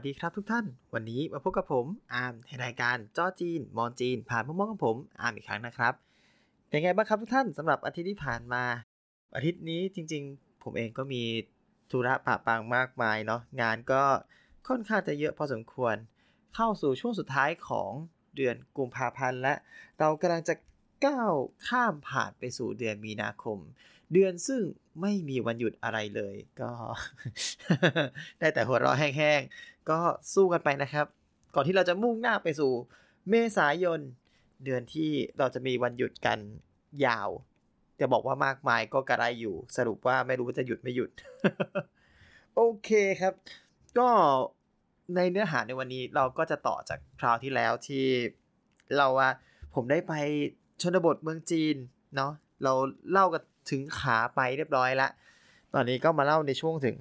วัสดีครับทุกท่าน วันนี้มาพบกับผมอาร์มในรายการจ้อจีน มองจีน ผ่านมุมมองของผมอาร์มอีกครั้งนะครับเป็นไงบ้างครับทุกท่านสำหรับอาทิตย์ที่ผ่านมา อาทิตย์นี้จริง ๆ ผมเองก็มีธุระปะปังมากมายเนาะงานก็ค่อนข้างจะเยอะพอสมควร เข้าสู่ช่วงสุดท้ายของเดือนกุมภาพันธ์และ เรากำลังจะ ก้าวข้ามผ่านไปสู่เดือนมีนาคม เดือนซึ่งไม่มีวันหยุดอะไรเลย ก็ ได้แต่หัวเราะแห้งๆ ก็สู้กันไปนะครับ ก่อนที่เราจะมุ่งหน้าไปสู่เมษายน เดือนที่เราจะมีวันหยุดกันยาว จะบอกว่ามากมายก็กระไรอยู่ สรุปว่าไม่รู้ว่าจะหยุดไม่หยุด โอเคครับ ก็ในเนื้อหาในวันนี้เราก็จะต่อจากคราวที่แล้วที่เราว่าผมได้ไป ชนบทเมืองจีนเนาะเราเล่ากันถึงขาไปเรียบร้อยแล้วตอนนี้ก็มาเล่าในช่วงถึง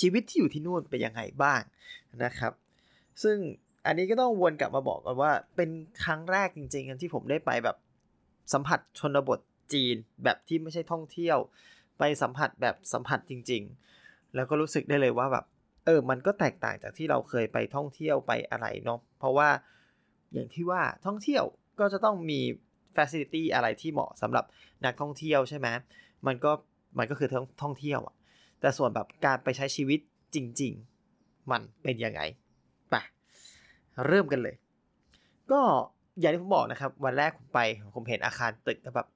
ชีวิตที่อยู่ที่นู่นเป็นยังไงบ้างนะครับ ซึ่งอันนี้ก็ต้องวนกลับมาบอกกันว่า เป็นครั้งแรกจริงๆที่ผมได้ไปแบบสัมผัสชนบทจีนแบบที่ไม่ใช่ท่องเที่ยว ไปสัมผัสแบบสัมผัสจริง ๆ แล้วก็รู้สึกได้เลยว่าแบบเออ มันก็แตกต่างจากที่เราเคยไปท่องเที่ยวไปอะไรเนาะ เพราะว่าอย่างที่ว่าท่องเที่ยวก็จะต้องมี facility อะไรที่เหมาะสำหรับนักท่องเที่ยวใช่ไหมมันก็มันก็คือท่องท่องเที่ยวอะแต่ส่วนแบบการไปใช้ชีวิตจริง ๆ มันเป็นยังไงไปเริ่มกันเลย ก็อย่างที่ผมบอกนะครับ วันแรกผมไปผมเห็นอาคารตึกแบบ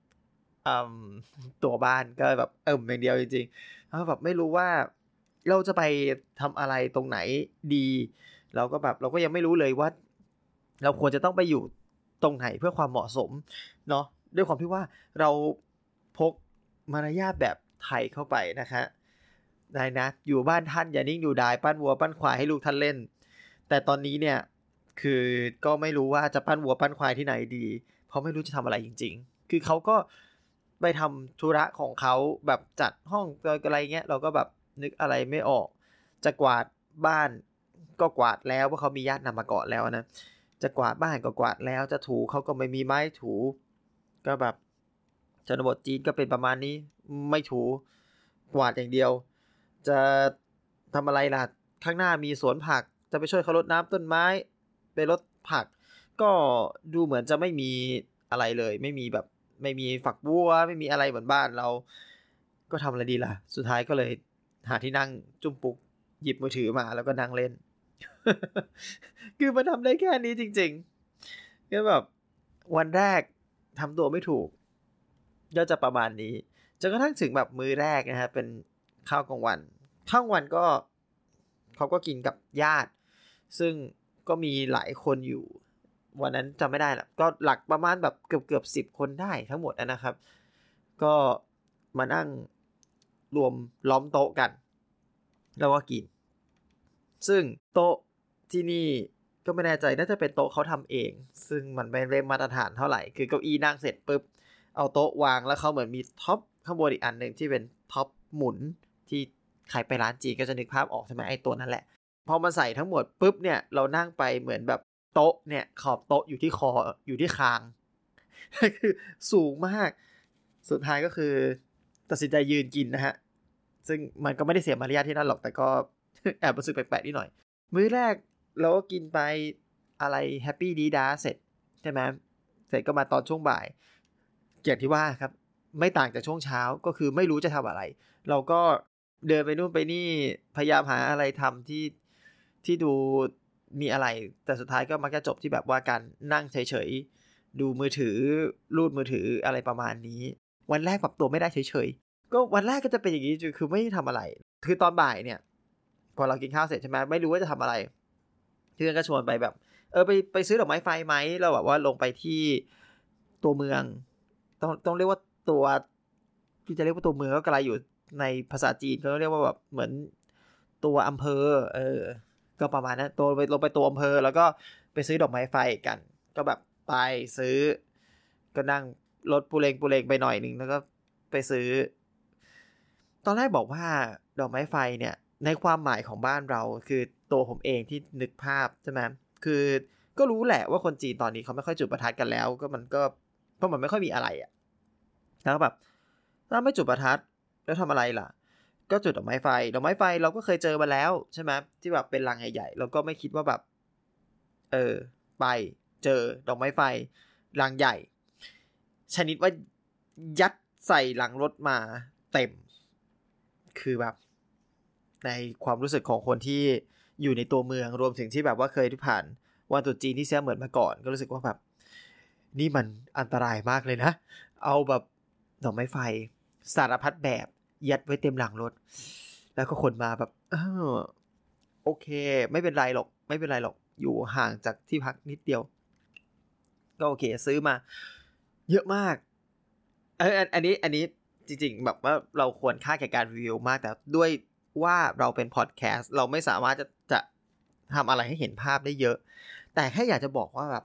ตัวบ้านก็แบบเอิ่มอย่างเดียวจริงๆแล้วแบบไม่รู้ว่าเราจะไปทำอะไรตรงไหนดี เราก็แบบเราก็ยังไม่รู้เลยว่า เราควรจะต้องไปอยู่ ตรงไหนเพื่อความเหมาะสมเนาะด้วยความที่ว่าเราพกมารยาทแบบไทยเข้าไปนะคะได้นะ อยู่บ้านท่านอย่านิ่งอยู่ดายปั้นวัวปั้นควายให้ลูกท่านเล่น แต่ตอนนี้เนี่ยคือก็ไม่รู้ว่าจะปั้นวัวปั้นควายที่ไหนดี เพราะไม่รู้จะทำอะไรจริง ๆ คือเขาก็ไปทำธุระของเขาแบบจัดห้องอะไรเงี้ยเราก็แบบนึกอะไรไม่ออก จะกวาดบ้านก็กวาดแล้วเพราะเขามีญาตินำมาก่อนแล้วนะ จะกวาดบ้านก็กวาดแล้ว จะถูเขาก็ไม่มีไม้ถู ก็แบบชนบทจีนก็เป็นประมาณนี้ไม่ถูกวาดอย่างเดียว จะทำอะไรล่ะข้างหน้ามีสวนผัก จะไปช่วยเขารดน้ำต้นไม้ ไปรดผัก ก็ดูเหมือนจะไม่มีอะไรเลย ไม่มีแบบไม่มีฝักบัว ไม่มีอะไรเหมือนบ้านเรา ก็ทำอะไรดีล่ะ สุดท้ายก็เลยหาที่นั่งจุ่มปุกหยิบมือถือมาแล้วก็นั่งเล่น คือมันทำได้แค่นี้จริงๆก็แบบวันแรกทำตัวไม่ถูก ก็จะประมาณนี้จนกระทั่งถึงแบบมือแรกนะฮะเป็นข้าวกลางวัน ข้าวกลางวันก็เขาก็กินกับญาติ ซึ่งก็มีหลายคนอยู่ วันนั้นจำไม่ได้ละก็หลักประมาณแบบเกือบเกือบสิบคนได้ทั้งหมดนะครับ ก็มานั่งรวมล้อมโต๊ะกัน แล้วก็กิน ซึ่งโต๊ะที่นี่ก็ไม่แน่ใจน่าจะเป็นโต๊ะเขาทำเอง ซึ่งมันไม่ได้มาตรฐานเท่าไหร่ คือเก้าอี้นั่งเสร็จปุ๊บ เอาโต๊ะวางแล้วเขาเหมือนมี top ข้างบนอีกอันหนึ่งที่เป็น top หมุนที่ใครไปร้านจีนก็จะนึกภาพออกใช่ไหมไอ้ตัวนั่นแหละ พอมาใส่ทั้งหมดปุ๊บเนี่ยเรานั่งไปเหมือนแบบโต๊ะเนี่ยขอบโต๊ะอยู่ที่คออยู่ที่คางคือสูงมาก สุดท้ายก็คือ ตัดสินใจยืนกินนะฮะ ซึ่งมันก็ไม่ได้เสียมารยาทที่นั่นหรอกแต่ก็ แอบรู้สึกแปลกๆนิดหน่อย มื้อแรกเราก็กินไปอะไรแฮปปี้ดีดาเสร็จใช่ไหมเสร็จก็มาตอนช่วงบ่ายอย่างที่ว่าครับ ไม่ต่างจากช่วงเช้าก็คือไม่รู้จะทำอะไร เราก็เดินไปนู่นไปนี่พยายามหาอะไรทำที่ที่ดูมีอะไร แต่สุดท้ายก็มักจะจบที่แบบว่าการนั่งเฉยๆ ดูมือถือรูดมือถืออะไรประมาณนี้ วันแรกปรับตัวไม่ได้เฉยๆ ก็วันแรกก็จะเป็นอย่างนี้คือไม่ทำอะไร คือตอนบ่ายเนี่ย พอเรากินข้าวเสร็จใช่ไหมไม่รู้ว่าจะทำอะไรเพื่อนก็ชวนไปแบบ เออไปไปซื้อดอกไม้ไฟไหมเราแบบว่าลงไปที่ตัวเมือง ต้องต้องเรียกว่าตัวที่จะเรียกว่าตัวเมืองก็กลายอยู่ในภาษาจีนก็เรียกว่าแบบเหมือนตัวอำเภอ เออ ก็ประมาณนั้นตัวไปลงไปตัวอำเภอ แล้วก็ไปซื้อดอกไม้ไฟกัน ก็แบบไปซื้อ ก็นั่งรถปูเลงปูเลงไปหน่อยหนึ่งแล้วก็ไปซื้อ ตอนแรกบอกว่าดอกไม้ไฟเนี่ย ในความหมายของบ้านเราคือตัวผมเองที่นึกภาพใช่ไหมคือก็รู้แหละว่าคนจีนตอนนี้เขาไม่ค่อยจุดประทัดกันแล้ว ก็มันก็เพราะมันไม่ค่อยมีอะไรอะ่ะแล้วแบบถ้าไม่จุดประทัดแล้วทำอะไรล่ะ ก็จุดดอกไม้ไฟดอกไม้ไฟเราก็เคยเจอมาแล้วใช่ไหมที่แบบเป็นรังใหญ่ๆเราก็ไม่คิดว่าแบบ เออ ไปเจอดอกไม้ไฟรังใหญ่ ชนิดว่ายัดใส่หลังรถมาเต็ม คือแบบ ในความรู้สึกของคนที่อยู่ในตัวเมืองรวมถึงที่แบบว่าเคยที่ผ่านวันตรุษจีนที่เสียเหมือนมาก่อน ก็รู้สึกว่าแบบนี่มันอันตรายมากเลยนะ เอาแบบดอกไม้ไฟ สารพัดแบบยัดไว้เต็มหลังรถ แล้วก็คนมาแบบเออโอเค ไม่เป็นไรหรอก ไม่เป็นไรหรอก อยู่ห่างจากที่พักนิดเดียว ก็โอเค ซื้อมา เยอะมากเอออันนี้อันนี้จริง ๆ แบบว่าเราควรค่าแก่การรีวิวมากแต่ด้วย ว่าเราเป็นพอดแคสต์เราไม่สามารถจะจะทำอะไรให้เห็นภาพได้เยอะ แต่แค่อยากจะบอกว่าแบบ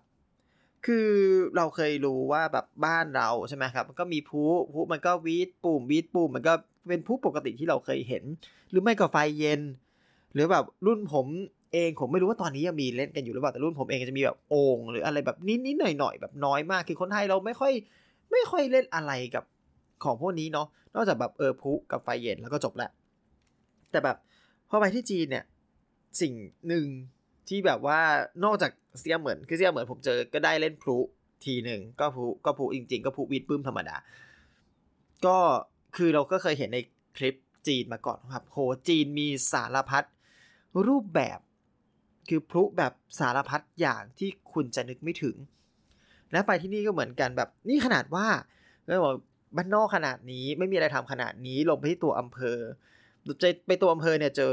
คือเราเคยรู้ว่าแบบบ้านเราใช่ไหมครับ มันก็มีพูพูมันก็วีดปุ่มวีดปุ่มมันก็เป็นพูปกติที่เราเคยเห็น หรือไม่ก็ไฟเย็น หรือแบบรุ่นผมเองผมไม่รู้ว่าตอนนี้ยังมีเล่นกันอยู่หรือเปล่าแต่รุ่นผมเองจะมีแบบโอ่งหรืออะไรแบบนิดๆหน่อยๆแบบน้อยมากคือคนไทยเราไม่ค่อยไม่ค่อยเล่นอะไรกับของพวกนี้เนาะนอกจากแบบเออพุกับไฟเย็นแล้วก็จบละ แต่แบบพอไปที่จีนเนี่ย สิ่งหนึ่งที่แบบว่านอกจากเสียเหมือนคือเสียเหมือนผมเจอก็ได้เล่นพลุทีหนึ่งก็พลุก็พลุจริง ๆ ก็พลุวิดปื้มธรรมดา ก็คือเราก็เคยเห็นในคลิปจีนมาก่อนครับโหจีนมีสารพัดรูปแบบ คือพลุแบบสารพัดอย่างที่คุณจะนึกไม่ถึง และไปที่นี่ก็เหมือนกันแบบนี่ขนาดว่าก็บอกบ้านนอกขนาดนี้ไม่มีอะไรทำขนาดนี้ลงไปที่ตัวอำเภอ ไปตัวอำเภอเนี่ยเจอ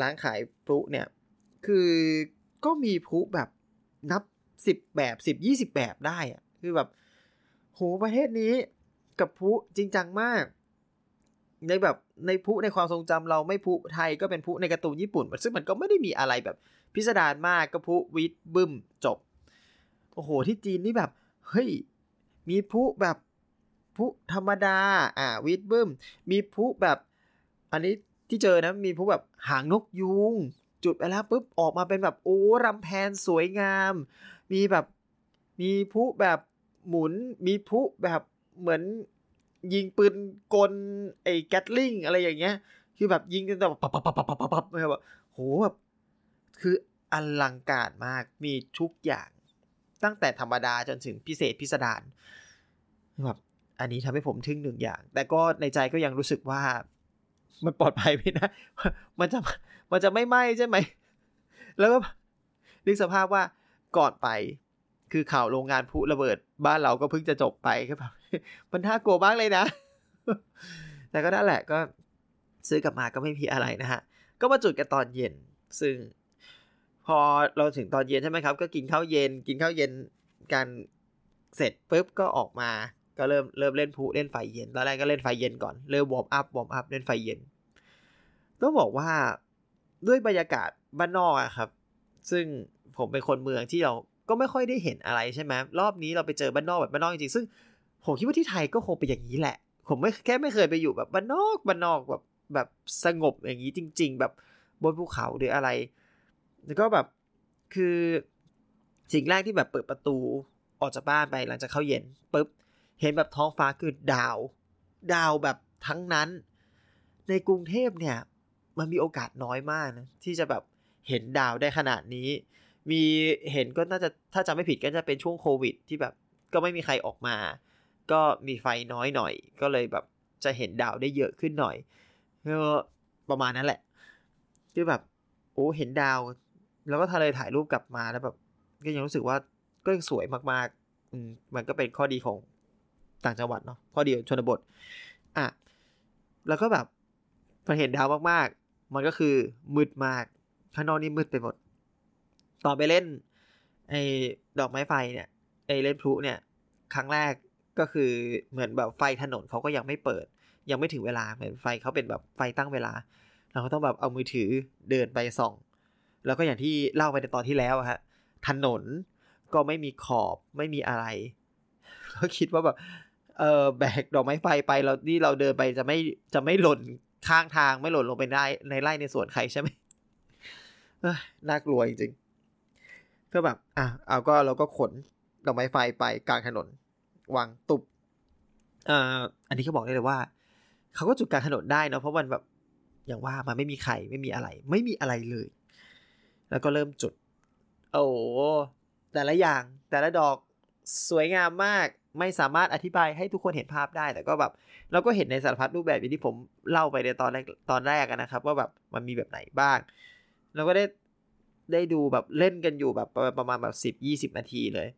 ร้านขายพลุเนี่ย คือก็มีพลุแบบนับสิบแบบสิบยี่สิบแบบได้อะคือแบบโหประเทศนี้กับพลุจริงจังมาก ในแบบในพลุในความทรงจำเราไม่พลุไทยก็เป็นพลุในการ์ตูนญี่ปุ่น ซึ่งมันก็ไม่ได้มีอะไรแบบพิสดารมากก็พลุวิดบึ้มจบ โอ้โหที่จีนนี่แบบ เฮ้ย มีพลุแบบพลุธรรมดา อ่าวิดบึ้ม มีพลุแบบ อันนี้ ที่เจอนะมีพลุแบบหางนกยูงจุดไปแล้วปุ๊บออกมาเป็นแบบโอ้รำแพนสวยงาม มีแบบมีพุแบบหมุนมีพุแบบเหมือนยิงปืนกลไอ้แกตลิงอะไรอย่างเงี้ย คือแบบยิงกันแบบปับปับปับปับปับปับแบบโหแบบคืออลังการมากมีทุกอย่าง ตั้งแต่ธรรมดาจนถึงพิเศษพิสดารแบบอันนี้ทำให้ผมทึ่งหนึ่งอย่าง แต่ก็ในใจก็ยังรู้สึกว่า มันปลอดภัยไหมนะ มันจะมันจะไม่ไหม้ใช่ไหม แล้วก็นึกสภาพว่าก่อนไป คือข่าวโรงงานพลุระเบิด บ้านเราก็เพิ่งจะจบไปก็แบบมันน่ากลัวมากเลยนะ แต่ก็นั่นแหละก็ซื้อกลับมาก็ไม่มีอะไรนะฮะ ก็มาจุดกันตอนเย็น ซึ่ง พอเราถึงตอนเย็นใช่ไหมครับ ก็กินข้าวเย็น กินข้าวเย็นกันเสร็จปุ๊บก็ออกมา ก็เริ่มเริ่มเล่นพลุเล่นไฟเย็น ตอนแรกก็เล่นไฟเย็นก่อน เริ่ม warm up warm up เล่นไฟเย็น ต้องบอกว่าด้วยบรรยากาศบ้านนอกอะครับ ซึ่งผมเป็นคนเมืองที่เราก็ไม่ค่อยได้เห็นอะไรใช่ไหมรอบนี้เราไปเจอบ้านนอกแบบบ้านนอกจริงๆซึ่งผมคิดว่าที่ไทยก็คงเป็นอย่างนี้แหละ ผมไม่แค่ไม่เคยไปอยู่แบบบ้านนอกบ้านนอกแบบแบบสงบอย่างนี้จริง ๆ แบบบนภูเขาหรืออะไร แล้วก็แบบคือสิ่งแรกที่แบบเปิดประตูออกจากบ้านไปหลังจากเข้าเย็นปุ๊บ เห็นแบบท้องฟ้าคือดาว ดาวแบบทั้งนั้น ในกรุงเทพเนี่ย มันมีโอกาสน้อยมากนะที่จะแบบเห็นดาวได้ขนาดนี้ มีเห็นก็น่าจะถ้าจำไม่ผิดก็จะเป็นช่วงโควิด ที่แบบก็ไม่มีใครออกมา ก็มีไฟน้อยหน่อย ก็เลยแบบจะเห็นดาวได้เยอะขึ้นหน่อยก็ประมาณนั้นแหละที่แบบโอ้เห็นดาว แล้วก็ทะเลถ่ายรูปกลับมาแล้วแบบ ก็ยังรู้สึกว่าก็ยังสวยมากๆ อืมมันก็เป็นข้อดีของ ต่างจังหวัดเนาะข้อดีชนบท อะ แล้วก็แบบพอเห็นดาวมากๆ มันก็คือมืดมากข้างนอกนี่มืดไปหมด ตอนไปเล่น ไอ้ดอกไม้ไฟเนี่ย ไอ้เล่นพลุเนี่ย ครั้งแรกก็คือเหมือนแบบไฟถนนเขาก็ยังไม่เปิด ยังไม่ถึงเวลาเหมือนไฟเขาเป็นแบบไฟตั้งเวลา เราก็ต้องแบบเอามือถือเดินไปส่อง แล้วก็อย่างที่เล่าไปในตอนที่แล้วฮะถนนก็ไม่มีขอบไม่มีอะไร ก็คิดว่าแบบ เออแบกดอกไม้ไฟไปเรานี่เราเดินไปจะไม่จะไม่หล่นข้างทางไม่หล่นลงไปได้ในไร่ในสวนใครใช่ไหมน่ากลัวจริงๆก็แบบ อะเอาก็เราก็ขนดอกไม้ไฟไปกลางถนนวางตุบอ่าอันนี้เขาบอกได้เลยว่าเขาก็จุดกลางถนนได้เนาะเพราะมันแบบอย่างว่ามันไม่มีไข่ไม่มีอะไร ไม่มีอะไรเลย แล้วก็เริ่มจุด โอ้แต่ละอย่างแต่ละดอกสวยงามมาก ไม่สามารถอธิบายให้ทุกคนเห็นภาพได้ แต่ก็แบบเราก็เห็นในสารพัดรูปแบบอย่างที่ผมเล่าไปในตอนแรกตอนแรกนะครับ ว่าแบบมันมีแบบไหนบ้าง เราก็ได้ได้ดูแบบเล่นกันอยู่แบบประมาณแบบสิบยี่สิบนาทีเลย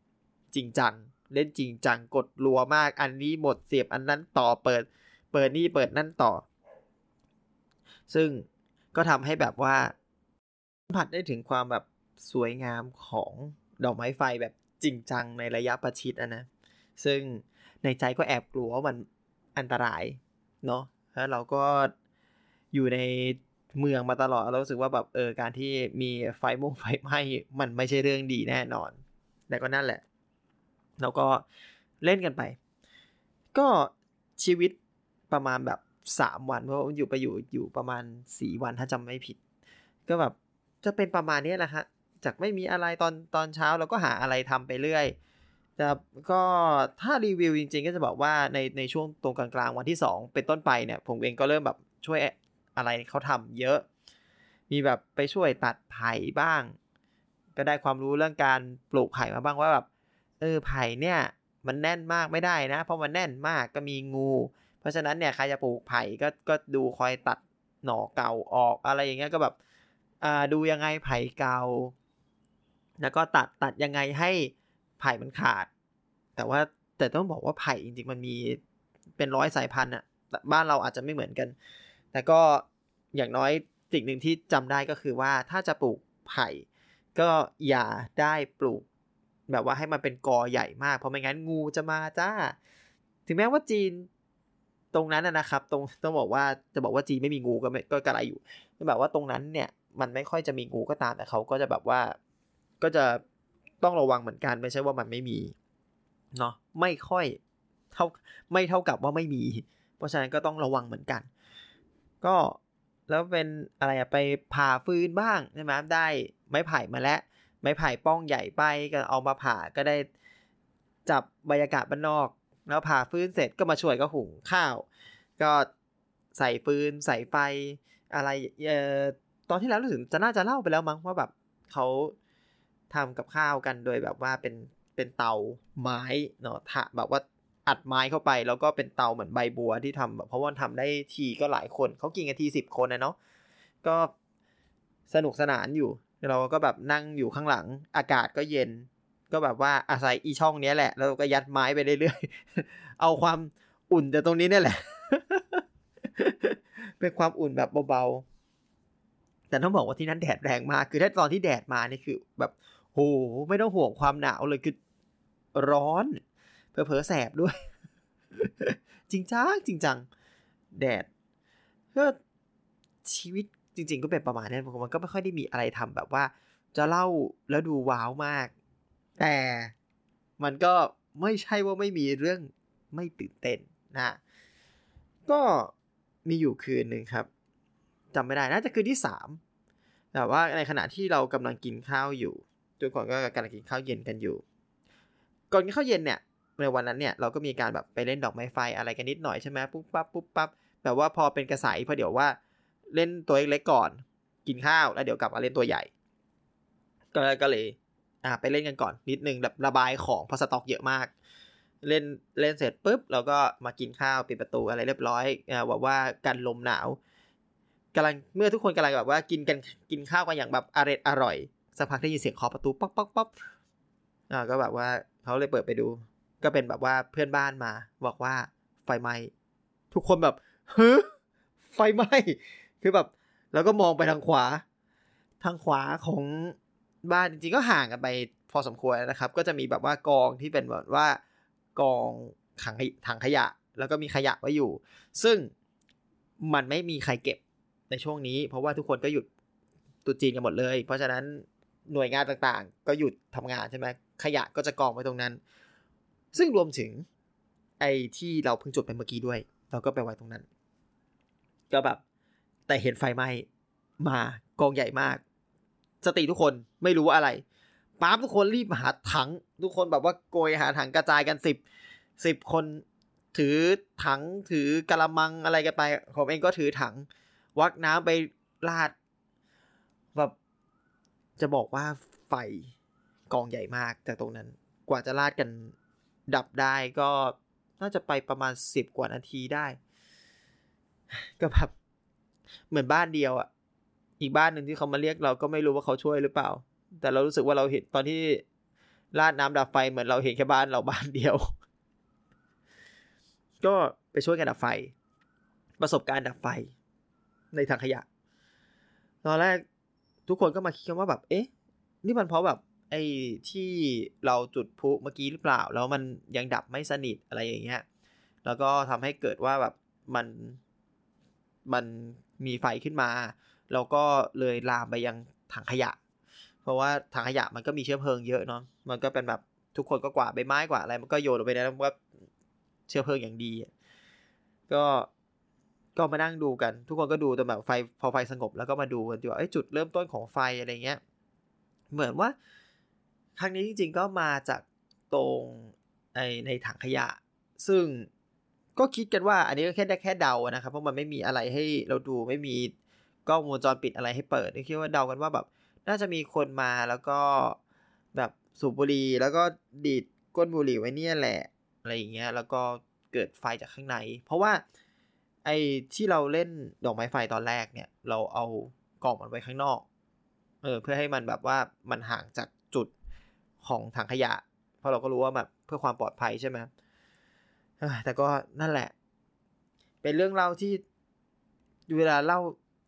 จริงจัง เล่นจริงจังกดรัวมาก อันนี้หมดเสียบอันนั้นต่อเปิด เปิดนี่เปิดนั่นต่อ ซึ่งก็ทำให้แบบว่าสัมผัสได้ถึงความแบบสวยงามของดอกไม้ไฟแบบจริงจังในระยะประชิดนะ ซึ่งในใจก็แอบกลัวว่ามันอันตรายเนาะแล้วเราก็อยู่ในเมืองมาตลอดเรารู้สึกว่าแบบเออการที่มีไฟมุ่งไฟไหม้มันไม่ใช่เรื่องดีแน่นอน แต่ก็นั่นแหละ แล้วก็เล่นกันไป ก็ชีวิตประมาณแบบสามวันเพราะอยู่ไปอยู่อยู่ประมาณสี่วันถ้าจำไม่ผิด ก็แบบจะเป็นประมาณนี้แหละฮะจากไม่มีอะไรตอนตอนเช้าเราก็หาอะไรทำไปเรื่อย แต่ก็ถ้ารีวิวจริงๆ ก็จะบอกว่าในในช่วงตรงกลางๆวันที่ 2 เป็นต้นไปเนี่ย ผมเองก็เริ่มแบบช่วยอะไรเขาทำเยอะ มีแบบไปช่วยตัดไผ่บ้าง ก็ได้ความรู้เรื่องการปลูกไผ่มาบ้างว่าแบบเออไผ่เนี่ยมันแน่นมากไม่ได้นะ เพราะมันแน่นมากก็มีงู เพราะฉะนั้นเนี่ยใครจะปลูกไผ่ก็ก็ดูคอยตัดหน่อเก่าออกอะไรอย่างเงี้ยก็แบบอ่าดูยังไงไผ่เก่า แล้วก็ตัดตัดยังไงให้ ไผ่มันขาด แต่ว่าแต่ต้องบอกว่าไผ่จริงๆมันมีเป็นร้อยสายพันธุ์อะบ้านเราอาจจะไม่เหมือนกัน แต่ก็อย่างน้อยสิ่งหนึ่งที่จำได้ก็คือว่าถ้าจะปลูกไผ่ ก็อย่าได้ปลูก แบบว่าให้มันเป็นกอใหญ่มาก เพราะไม่งั้นงูจะมาจ้า ถึงแม้ว่าจีนตรงนั้นนะครับ ตรงต้องบอกว่าจะบอกว่าจีนไม่มีงูก็ไม่ก็กระไรอยู่แบบว่าตรงนั้นเนี่ยมันไม่ค่อยจะมีงูก็ตามแต่เขาก็จะแบบว่า ก็จะ ต้องระวังเหมือนกันไม่ใช่ว่ามันไม่มีเนาะไม่ค่อยเท่าไม่เท่ากับว่าไม่มี เพราะฉะนั้นก็ต้องระวังเหมือนกัน ก็แล้วเป็นอะไรอะไปผ่าฟืนบ้างใช่ไหมได้ไม้ไผ่มาแล้ว ไม้ไผ่ป้องใหญ่ไปก็เอามาผ่าก็ได้จับบรรยากาศบ้านนอก แล้วผ่าฟืนเสร็จก็มาช่วยก็หุงข้าว ก็ใส่ฟืนใส่ไฟอะไรเอ่อตอนที่แล้วรู้สึกจะน่าจะเล่าไปแล้วมั้งว่าแบบเขา ทำกับข้าวกันโดยแบบว่าเป็นเป็นเตาไม้เนาะถะแบบว่าอัดไม้เข้าไป แล้วก็เป็นเตาเหมือนใบบัวที่ทำแบบเพราะว่าทำได้ทีก็หลายคนเขากินกันทีสิบคนนะเนาะก็สนุกสนานอยู่ เราก็แบบนั่งอยู่ข้างหลังอากาศก็เย็น ก็แบบว่าอาศัยอีช่องนี้แหละ แล้วก็ยัดไม้ไปเรื่อยๆเอาความอุ่นจากตรงนี้นี่แหละ เป็นความอุ่นแบบเบาๆแต่ต้องบอกว่าที่นั่นแดดแรงมาก คือถ้าตอนที่แดดมานี่คือแบบ โหไม่ต้องห่วงความหนาวเลยคือร้อนเพอเพอแสบด้วย จริงจังจริงจังแดดก็ชีวิตจริง ๆ ก็เป็นประมาณนั้นมันก็ไม่ค่อยได้มีอะไรทำแบบว่า จะเล่าแล้วดูว้าวมาก แต่มันก็ไม่ใช่ว่าไม่มีเรื่องไม่ตื่นเต้นนะก็มีอยู่คืนหนึ่งครับจำไม่ได้น่าจะคืนที่สามแต่ว่าในขณะที่เรากำลังกินข้าวอยู่ ทุกคนก็กำลังกินข้าวเย็นกันอยู่ ก่อนกินข้าวเย็นเนี่ยในวันนั้นเนี่ยเราก็มีการแบบไปเล่นดอกไม้ไฟอะไรกันนิดหน่อยใช่ไหมปุ๊บปั๊บปุ๊บปั๊บแบบว่าพอเป็นกระสายเพราะเดี๋ยวว่าเล่นตัวเล็กๆก่อน กินข้าวแล้วเดี๋ยวกลับมาเล่นตัวใหญ่ ก็ก็เลยอ่าไปเล่นกันก่อนนิดนึงแบบระบายของเพราะสต็อกเยอะมาก เล่นเล่นเสร็จปุ๊บเราก็มากินข้าวปิดประตูอะไรเรียบร้อยอ่าบอกว่ากันลมหนาวกำลังเมื่อทุกคนกำลังแบบว่ากินกันกินข้าวกันอย่างแบบอร่อยอร่อย สักพักได้ยินเสียงเคาะประตูป๊อกป๊อกป๊อกอ่าก็แบบว่าเขาเลยเปิดไปดู ก็เป็นแบบว่าเพื่อนบ้านมา บอกว่าไฟไหม้ทุกคนแบบเฮ้ไฟไหม้คือแบบ แล้วก็มองไปทางขวา ทางขวาของบ้านจริงๆก็ห่างกันไปพอสมควรนะครับ ก็จะมีแบบว่ากองที่เป็นแบบว่ากองถังถังขยะ แล้วก็มีขยะไว้อยู่ ซึ่งมันไม่มีใครเก็บในช่วงนี้ เพราะว่าทุกคนก็หยุดตุจีนกันหมดเลย เพราะฉะนั้น หน่วยงานต่างๆ ก็หยุดทำงานใช่ไหมขยะก็จะกองไว้ตรงนั้น ซึ่งรวมถึงไอ้ที่เราเพิ่งจุดไปเมื่อกี้ด้วย เราก็ไปไว้ตรงนั้น ก็แบบ แต่เห็นไฟไหม้มากองใหญ่มาก สติทุกคนไม่รู้ว่าอะไรปั๊บทุกคนรีบหาถัง ทุกคนแบบว่าโกยหาถังกระจายกันสิบสิบคนถือถังถือกระมังอะไรกันไป ผมเองก็ถือถัง วักน้ำไปลาด จะบอกว่าไฟกองใหญ่มากจากตรงนั้น กว่าจะลาดกันดับได้ก็น่าจะไปประมาณสิบกว่านาทีได้ ก็แบบเหมือนบ้านเดียวอะ่ะ อีกบ้านหนึ่งที่เขามาเรียกเราก็ไม่รู้ว่าเขาช่วยหรือเปล่า แต่เรารู้สึกว่าเราเห็นตอนที่ลาดน้ำดับไฟเหมือนเราเห็นแค่บ้านเราบ้านเดียว ก็ไปช่วยกันดับไฟ ประสบการณ์ดับไฟ ในถังขยะ ตอนแรก ทุกคนก็มาคิดกันว่าแบบ เอ๊ะ นี่มันเพราะแบบไอ้ที่เราจุดพลุเมื่อกี้หรือเปล่า แล้วมันยังดับไม่สนิทอะไรอย่างเงี้ย แล้วก็ทำให้เกิดว่าแบบมันมันมีไฟขึ้นมา แล้วก็เลยลามไปยังถังขยะ เพราะว่าถังขยะมันก็มีเชื้อเพลิงเยอะเนาะ มันก็เป็นแบบทุกคนก็กวาดใบไม้กวาดอะไร มันก็โยนลงไปในนั้นว่าเชื้อเพลิงอย่างดี ก็ ก็มานั่งดูกัน ทุกคนก็ดูจนแบบไฟพอไฟสงบแล้วก็มาดูกันว่าจุดเริ่มต้นของไฟอะไรเงี้ย เหมือนว่า ครั้งนี้จริง ๆ ก็มาจากตรงในในถังขยะ ซึ่งก็คิดกันว่า อันนี้ก็แค่ได้แค่เดานะครับ เพราะมันไม่มีอะไรให้เราดูไม่มีกล้องวงจรปิดอะไรให้เปิดคิดว่าเดากันว่าแบบ น่าจะมีคนมาแล้วก็แบบสูบบุหรี่แล้วก็ดีดก้นบุหรี่ไว้เนี่ยแหละอะไรอย่างเงี้ยแล้วก็เกิดไฟจากข้างใน เพราะว่า ไอ้ที่เราเล่นดอกไม้ไฟตอนแรกเนี่ย เราเอากล่องมันไว้ข้างนอก เออ เพื่อให้มันแบบว่ามันห่างจากจุดของถังขยะ เพราะเราก็รู้ว่าแบบเพื่อความปลอดภัยใช่ไหมแต่ก็นั่นแหละ เป็นเรื่องเล่าที่เวลาเล่า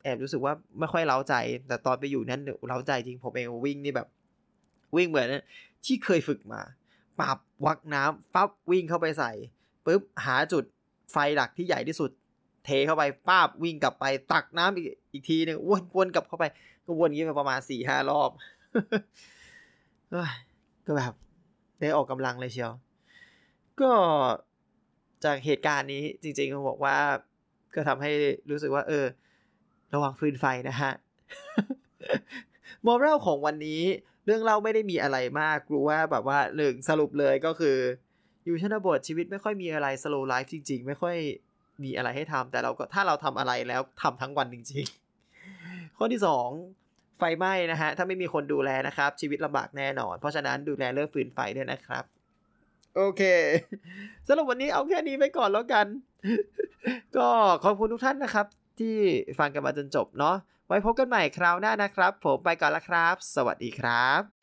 แอบรู้สึกว่าไม่ค่อยเล้าใจ แต่ตอนไปอยู่นั้นเล้าใจจริงผมเองวิ่งนี่แบบ วิ่งเหมือนที่เคยฝึกมาปับวักน้ำปั๊บวิ่งเข้าไปใส่ปุ๊บหาจุดไฟหลักที่ใหญ่ที่สุด เทเข้าไปป้าบวิ่งกลับไปตักน้ำอีกอีกทีหนึ่งวนวนกลับเข้าไป ก็วนอย่างนี้ไปประมาณสี่ห้ารอบก็แบบได้ออกกำลังเลยเชียว ก็จากเหตุการณ์นี้จริงๆเขาบอกว่า ก็ทำให้รู้สึกว่า เออ ระวังฟืนไฟนะฮะมอรัลของวันนี้ เรื่องเล่าไม่ได้มีอะไรมากรู้ว่าแบบว่าหนึ่งสรุปเลยก็คือ อยู่ชนบทชีวิตไม่ค่อยมีอะไรสโลไลฟ์จริง ๆ ไม่ค่อย มีอะไรให้ทำแต่เราก็ถ้าเราทำอะไรแล้วทำทั้งวันจริงๆ ข้อที่สองไฟไหม้นะฮะ ถ้าไม่มีคนดูแลนะครับ ชีวิตลำบากแน่นอน เพราะฉะนั้นดูแลเรื่องฟืนไฟด้วยนะครับ โอเคสำหรับวันนี้เอาแค่นี้ไปก่อนแล้วกัน ก็ขอบคุณทุกท่านนะครับ ที่ฟังกันมาจนจบเนาะไว้พบกันใหม่คราวหน้านะครับ ผมไปก่อนละครับ สวัสดีครับ